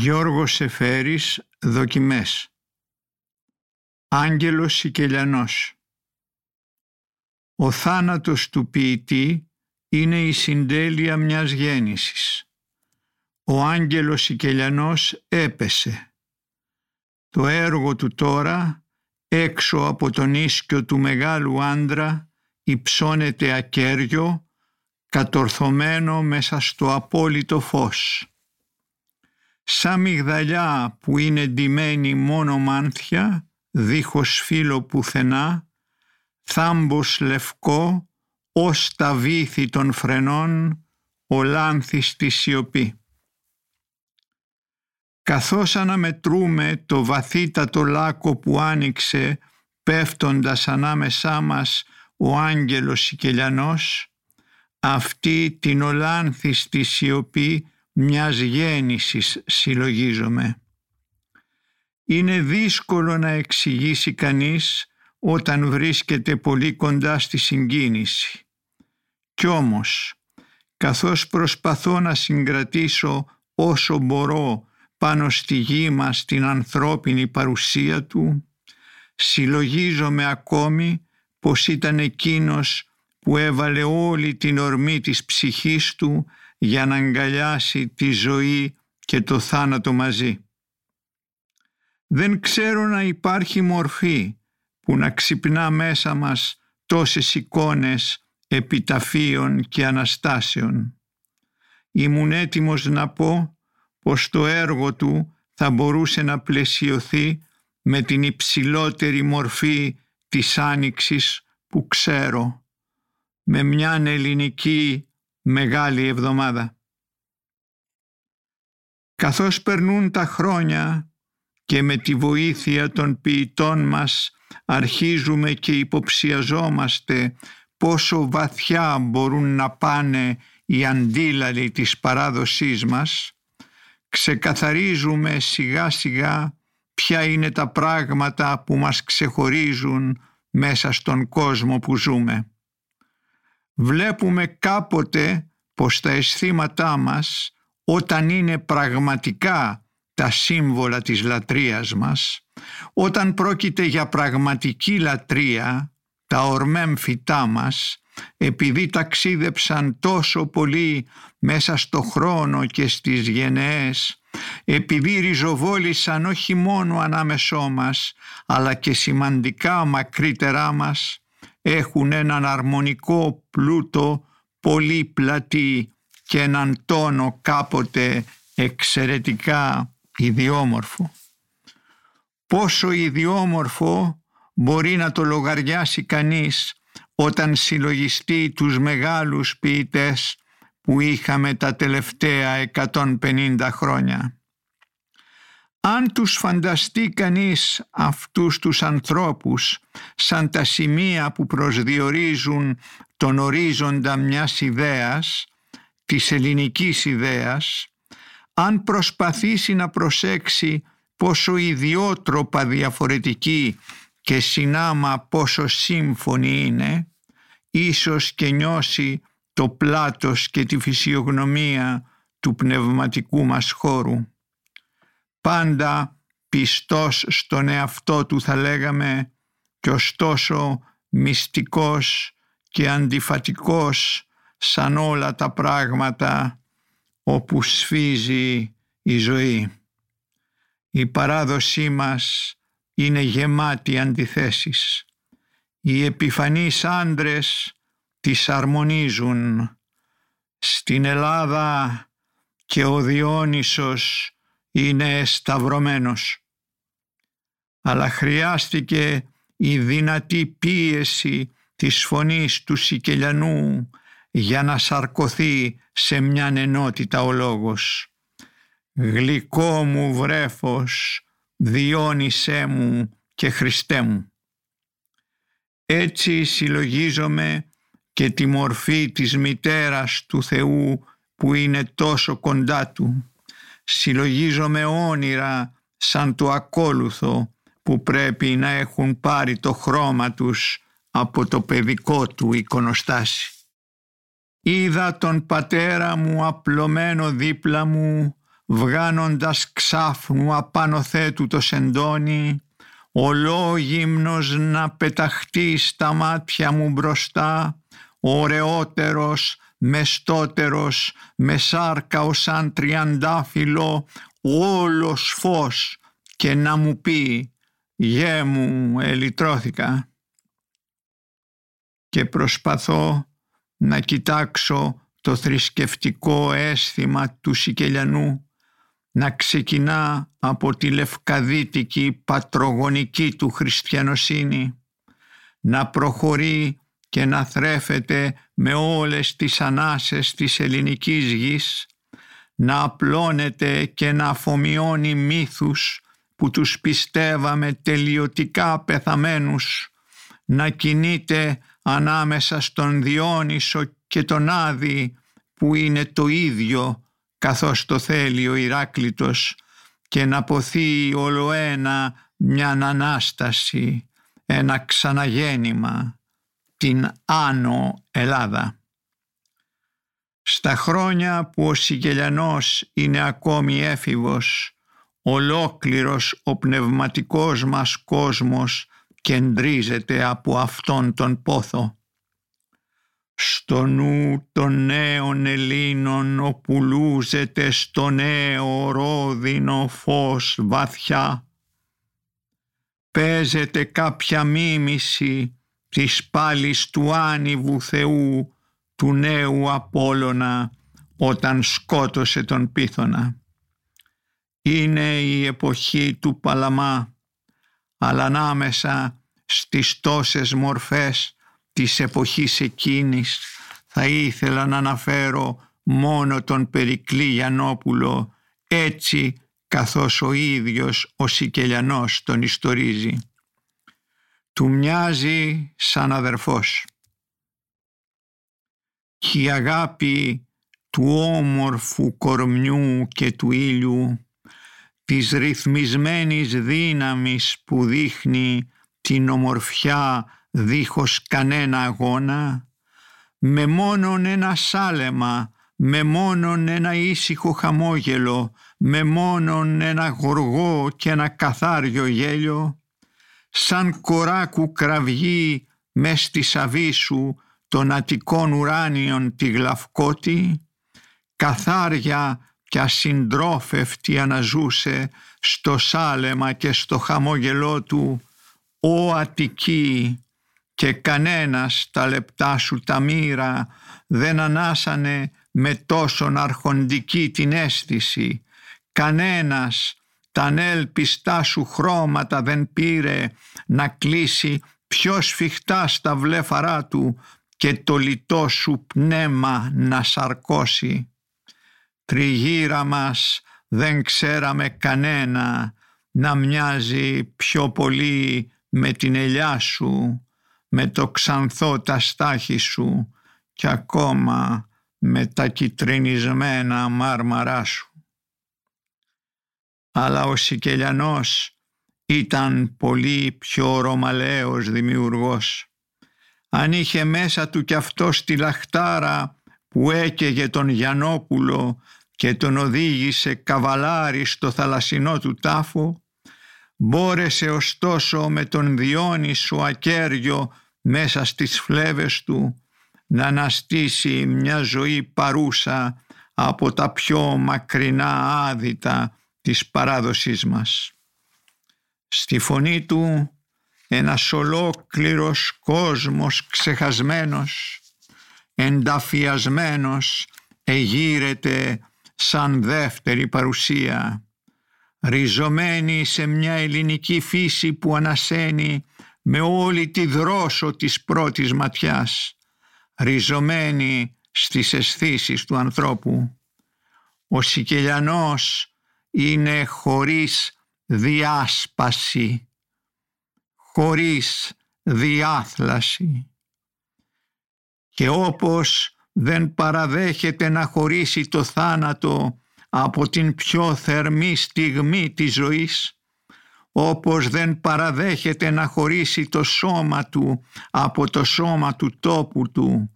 Γιώργος Σεφέρης Δοκιμές Άγγελος Σικελιανός Ο θάνατος του ποιητή είναι η συντέλεια μιας γέννησης. Ο άγγελος Σικελιανός έπεσε. Το έργο του τώρα, έξω από τον ίσκιο του μεγάλου άντρα, υψώνεται ακέριο, κατορθωμένο μέσα στο απόλυτο φως σαν μυγδαλιά που είναι ντυμένη μόνο μάνθια, δίχως φύλλο πουθενά, θάμπος λευκό, ως τα βήθη των φρενών, ο λάνθης στη σιωπή. Καθώς αναμετρούμε το βαθύτατο λάκκο που άνοιξε, πέφτοντας ανάμεσά μας ο άγγελος Σικελιανός, αυτή την ολάνθη στη σιωπή μιας γέννησης συλλογίζομαι. Είναι δύσκολο να εξηγήσει κανείς όταν βρίσκεται πολύ κοντά στη συγκίνηση. Κι όμως, καθώς προσπαθώ να συγκρατήσω όσο μπορώ πάνω στη γη μας την ανθρώπινη παρουσία του, συλλογίζομαι ακόμη πως ήταν εκείνος που έβαλε όλη την ορμή της ψυχής του για να αγκαλιάσει τη ζωή και το θάνατο μαζί. Δεν ξέρω να υπάρχει μορφή που να ξυπνά μέσα μας τόσες εικόνες επιταφείων και αναστάσεων. Ήμουν έτοιμος να πω πως το έργο του θα μπορούσε να πλαισιωθεί με την υψηλότερη μορφή της άνοιξης που ξέρω, με μιαν ελληνική Μεγάλη Εβδομάδα. Καθώς περνούν τα χρόνια και με τη βοήθεια των ποιητών μας αρχίζουμε και υποψιαζόμαστε πόσο βαθιά μπορούν να πάνε οι αντίλαλοι της παράδοσής μας, ξεκαθαρίζουμε σιγά σιγά ποια είναι τα πράγματα που μας ξεχωρίζουν μέσα στον κόσμο που ζούμε βλέπουμε κάποτε πως τα αισθήματά μας όταν είναι πραγματικά τα σύμβολα της λατρείας μας, όταν πρόκειται για πραγματική λατρεία, τα ορμέμφυτά μας, επειδή ταξίδεψαν τόσο πολύ μέσα στο χρόνο και στις γενναίες, επειδή ριζοβόλησαν όχι μόνο ανάμεσό μας, αλλά και σημαντικά μακρύτερά μας, έχουν έναν αρμονικό πλούτο πολύ πλατή και έναν τόνο κάποτε εξαιρετικά ιδιόμορφο. Πόσο ιδιόμορφο μπορεί να το λογαριάσει κανείς όταν συλλογιστεί τους μεγάλους ποιητές που είχαμε τα τελευταία 150 χρόνια. Αν τους φανταστεί κανείς αυτούς τους ανθρώπους σαν τα σημεία που προσδιορίζουν τον ορίζοντα μιας ιδέας, της ελληνικής ιδέας, αν προσπαθήσει να προσέξει πόσο ιδιότροπα διαφορετική και συνάμα πόσο σύμφωνη είναι, ίσως και νιώσει το πλάτος και τη φυσιογνωμία του πνευματικού μας χώρου. Πάντα πιστός στον εαυτό του θα λέγαμε και ωστόσο μυστικός και αντιφατικός σαν όλα τα πράγματα όπου σφίζει η ζωή. Η παράδοσή μας είναι γεμάτη αντιθέσεις. Οι επιφανείς άντρες τις αρμονίζουν. Στην Ελλάδα και ο Διόνυσος είναι σταυρωμένος. Αλλά χρειάστηκε η δυνατή πίεση της φωνής του Σικελιανού για να σαρκωθεί σε μια ενότητα ο λόγος. «Γλυκό μου βρέφος, διόνυσέ μου και Χριστέ μου». Έτσι συλλογίζομαι και τη μορφή της μητέρας του Θεού που είναι τόσο κοντά του συλλογίζομαι όνειρα σαν το ακόλουθο που πρέπει να έχουν πάρει το χρώμα τους από το παιδικό του εικονοστάσι. Είδα τον πατέρα μου απλωμένο δίπλα μου, βγάνοντας ξάφνου απάνω θέτου το σεντόνι, ολόγυμνος να πεταχτεί στα μάτια μου μπροστά, ωραιότερος, μεστότερος, με σάρκα ως σαν τριαντάφυλλο, όλος φως και να μου πει «Γε μου, ελυτρώθηκα» και προσπαθώ να κοιτάξω το θρησκευτικό αίσθημα του Σικελιανού να ξεκινά από τη λευκαδίτικη πατρογονική του χριστιανοσύνη, να προχωρεί και να θρέφεται με όλες τις ανάσες της ελληνικής γης, να απλώνεται και να αφομοιώνει μύθους που τους πιστεύαμε τελειωτικά πεθαμένους, να κινείται ανάμεσα στον Διόνυσο και τον Άδη που είναι το ίδιο καθώς το θέλει ο Ηράκλητος και να ποθεί όλο ένα μια Ανάσταση, ένα ξαναγέννημα, την Άνω Ελλάδα. Στα χρόνια που ο Σικελιανός είναι ακόμη έφηβος, ολόκληρος ο πνευματικός μας κόσμος κεντρίζεται από αυτόν τον πόθο στο νου των νέων Ελλήνων οπουλούζεται στο νέο ρόδινο φως βαθιά. Παίζεται κάποια μίμηση της πάλης του άνοιβου Θεού του νέου Απόλλωνα όταν σκότωσε τον Πίθωνα. Είναι η εποχή του Παλαμά, αλλά ανάμεσα στις τόσες μορφές της εποχής εκείνης θα ήθελα να αναφέρω μόνο τον Περικλή Γιαννόπουλο έτσι καθώς ο ίδιος ο Σικελιανός τον ιστορίζει. Του μοιάζει σαν αδερφός. Και η αγάπη του όμορφου κορμιού και του ήλιου, της ρυθμισμένης δύναμης που δείχνει την ομορφιά δίχως κανένα αγώνα, με μόνον ένα σάλεμα, με μόνον ένα ήσυχο χαμόγελο, με μόνον ένα γοργό και ένα καθάριο γέλιο, σαν κοράκου κραυγή μες στη σαβή σου των Αττικών ουράνιων τη γλαυκότη, καθάρια κι ασυντρόφευτη αναζούσε στο σάλεμα και στο χαμόγελό του «Ω Αττική, και κανένας τα λεπτά σου τα μοίρα δεν ανάσανε με τόσον αρχοντική την αίσθηση. Κανένας τα ανέλπιστά σου χρώματα δεν πήρε να κλείσει πιο σφιχτά στα βλέφαρά του και το λιτό σου πνεύμα να σαρκώσει. Τριγύρα μας δεν ξέραμε κανένα να μοιάζει πιο πολύ με την ελιά σου με το ξανθό τα στάχη σου και ακόμα με τα κυτρινισμένα μάρμαρά σου. Αλλά ο Σικελιανός ήταν πολύ πιο ρωμαλαίος δημιουργός. Αν είχε μέσα του κι αυτό στη λαχτάρα που έκαιγε τον Γιαννόπουλο και τον οδήγησε καβαλάρι στο θαλασσινό του τάφο, Μπόρεσε ωστόσο με τον Διόνυσο ακέριο μέσα στις φλέβες του να αναστήσει μια ζωή παρούσα από τα πιο μακρινά άδυτα της παράδοσής μας. Στη φωνή του ένας ολόκληρος κόσμος ξεχασμένος, ενταφιασμένος, εγείρεται σαν δεύτερη παρουσία ριζωμένη σε μια ελληνική φύση που ανασένει με όλη τη δρόσο της πρώτης ματιάς, ριζωμένη στις αισθήσεις του ανθρώπου. Ο Σικελιανός είναι χωρίς διάσπαση, χωρίς διάθλαση. Και όπως δεν παραδέχεται να χωρίσει το θάνατο από την πιο θερμή στιγμή της ζωής, όπως δεν παραδέχεται να χωρίσει το σώμα του από το σώμα του τόπου του,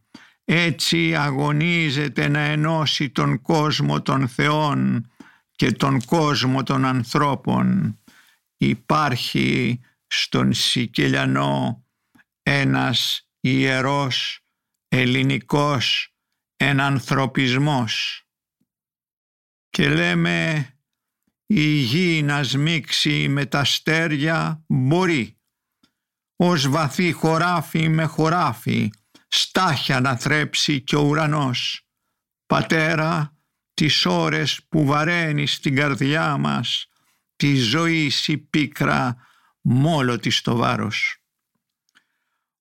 έτσι αγωνίζεται να ενώσει τον κόσμο των θεών και τον κόσμο των ανθρώπων. Υπάρχει στον Σικελιανό ένας ιερός ελληνικός ενανθρωπισμός και λέμε η γη να σμίξει με τα στέρια μπορεί ως βαθύ χωράφι με χωράφι στάχια να θρέψει και ο ουρανός. Πατέρα, τις ώρες που βαραίνεις στην καρδιά μας τη ζωή η πίκρα μόλο της το βάρος.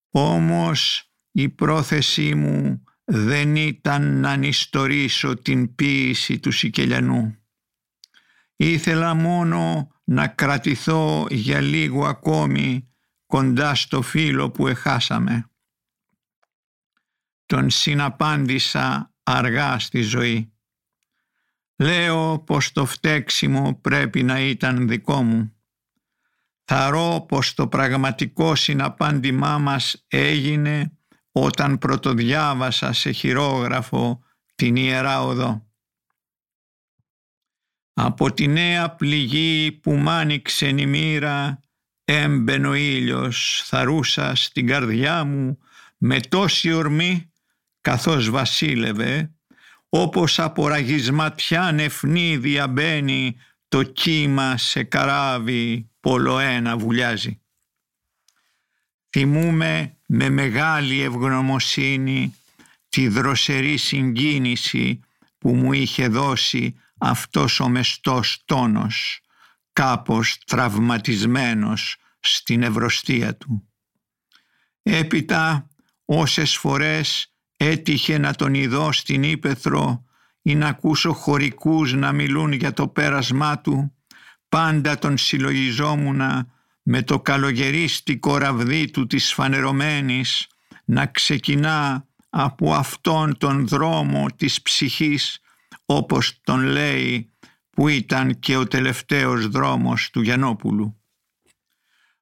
Όμως η πρόθεσή μου δεν ήταν να νηστορήσω την ποίηση του Σικελιανού. Ήθελα μόνο να κρατηθώ για λίγο ακόμη κοντά στο φίλο που εχάσαμε. Τον συναπάντησα αργά στη ζωή. Λέω πως το φταίξιμο πρέπει να ήταν δικό μου. Θαρώ πως το πραγματικό συναπάντημά μας έγινε όταν πρωτοδιάβασα σε χειρόγραφο την Ιερά Οδό. Από τη νέα πληγή που μ' άνοιξε η μοίρα έμπαινε ο ήλιος, θαρούσα στην καρδιά μου με τόση ορμή καθώς βασίλευε όπως από ραγισματιά νεφνή διαμπαίνει το κύμα σε καράβι πολλοένα βουλιάζει. Θυμούμε με μεγάλη ευγνωμοσύνη τη δροσερή συγκίνηση που μου είχε δώσει αυτός ο μεστός τόνος, κάπως τραυματισμένος στην ευρωστία του. Έπειτα όσες φορές έτυχε να τον ειδώ στην Ήπεθρο ή να ακούσω χωρικούς να μιλούν για το πέρασμά του, πάντα τον συλλογιζόμουνα με το καλογερίστικο ραβδί του της φανερωμένης να ξεκινά από αυτόν τον δρόμο της ψυχής όπως τον λέει που ήταν και ο τελευταίος δρόμος του Γιαννόπουλου.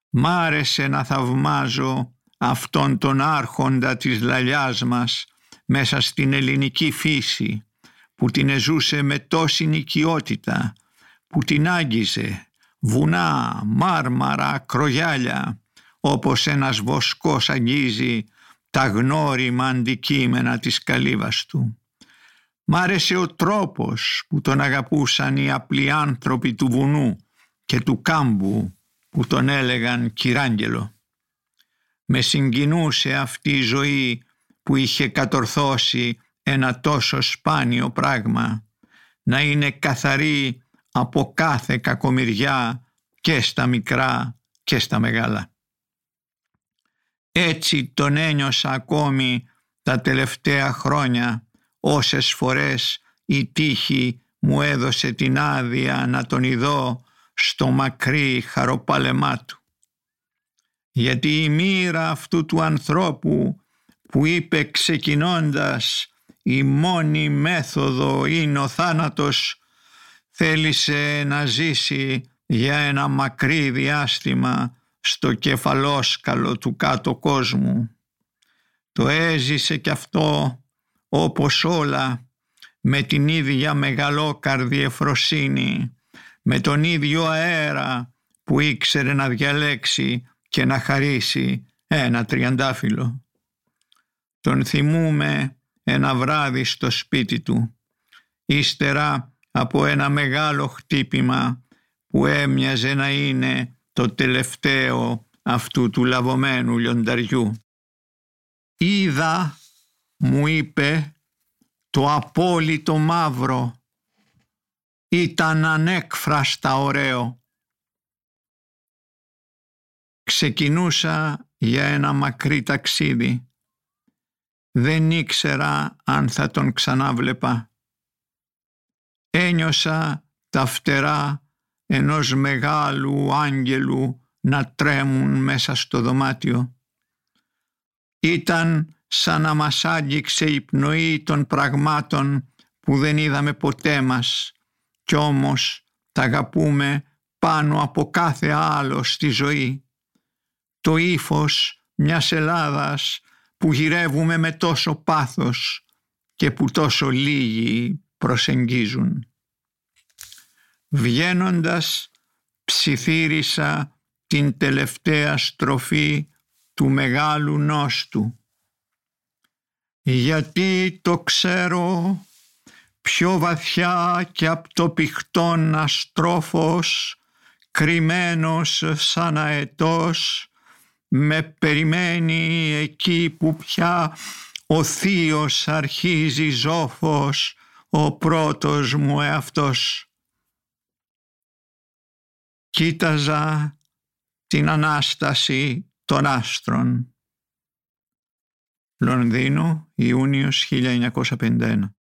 Μ' άρεσε να θαυμάζω αυτόν τον άρχοντα της λαλιάς μας μέσα στην ελληνική φύση που την εζούσε με τόση νοικιότητα, που την άγγιζε βουνά, μάρμαρα, κρογιάλια, όπως ένας βοσκός αγγίζει τα γνώριμα αντικείμενα της καλύβας του. Μ' άρεσε ο τρόπος που τον αγαπούσαν οι απλοί άνθρωποι του βουνού και του κάμπου που τον έλεγαν κυράγγελο. Με συγκινούσε αυτή η ζωή που είχε κατορθώσει ένα τόσο σπάνιο πράγμα, να είναι καθαρή από κάθε κακομυριά και στα μικρά και στα μεγάλα. Έτσι τον ένιωσα ακόμη τα τελευταία χρόνια όσες φορές η τύχη μου έδωσε την άδεια να τον ειδώ στο μακρύ χαροπάλεμά του. Γιατί η μοίρα αυτού του ανθρώπου που είπε ξεκινώντας η μόνη μέθοδο είναι ο θάνατος θέλησε να ζήσει για ένα μακρύ διάστημα στο κεφαλόσκαλο του κάτω κόσμου. Το έζησε κι αυτό όπως όλα με την ίδια μεγαλόκαρδη εφροσύνη, με τον ίδιο αέρα που ήξερε να διαλέξει και να χαρίσει ένα τριαντάφυλλο. Τον θυμούμε ένα βράδυ στο σπίτι του, ύστερα από ένα μεγάλο χτύπημα που έμοιαζε να είναι το τελευταίο αυτού του λαβωμένου λιονταριού. Είδα, μου είπε, το απόλυτο μαύρο. Ήταν ανέκφραστα ωραίο. Ξεκινούσα για ένα μακρύ ταξίδι. Δεν ήξερα αν θα τον ξανάβλεπα. Ένιωσα τα φτερά ενός μεγάλου άγγελου να τρέμουν μέσα στο δωμάτιο. Ήταν σαν να μας άγγιξε η πνοή των πραγμάτων που δεν είδαμε ποτέ μας κι όμως τα αγαπούμε πάνω από κάθε άλλο στη ζωή. Το ύφος μιας Ελλάδας που γυρεύουμε με τόσο πάθος και που τόσο λίγοι προσεγγίζουν. Βγαίνοντας ψιθύρισα την τελευταία στροφή του μεγάλου νόστου. Γιατί το ξέρω πιο βαθιά και από το πηχτόν αστρόφος, κρυμμένος σαν αετός, με περιμένει εκεί που πια ο θείος αρχίζει ζώφος, ο πρώτος μου εαυτός. Κοίταζα την Ανάσταση των άστρων. Λονδίνο, Ιούνιος 1951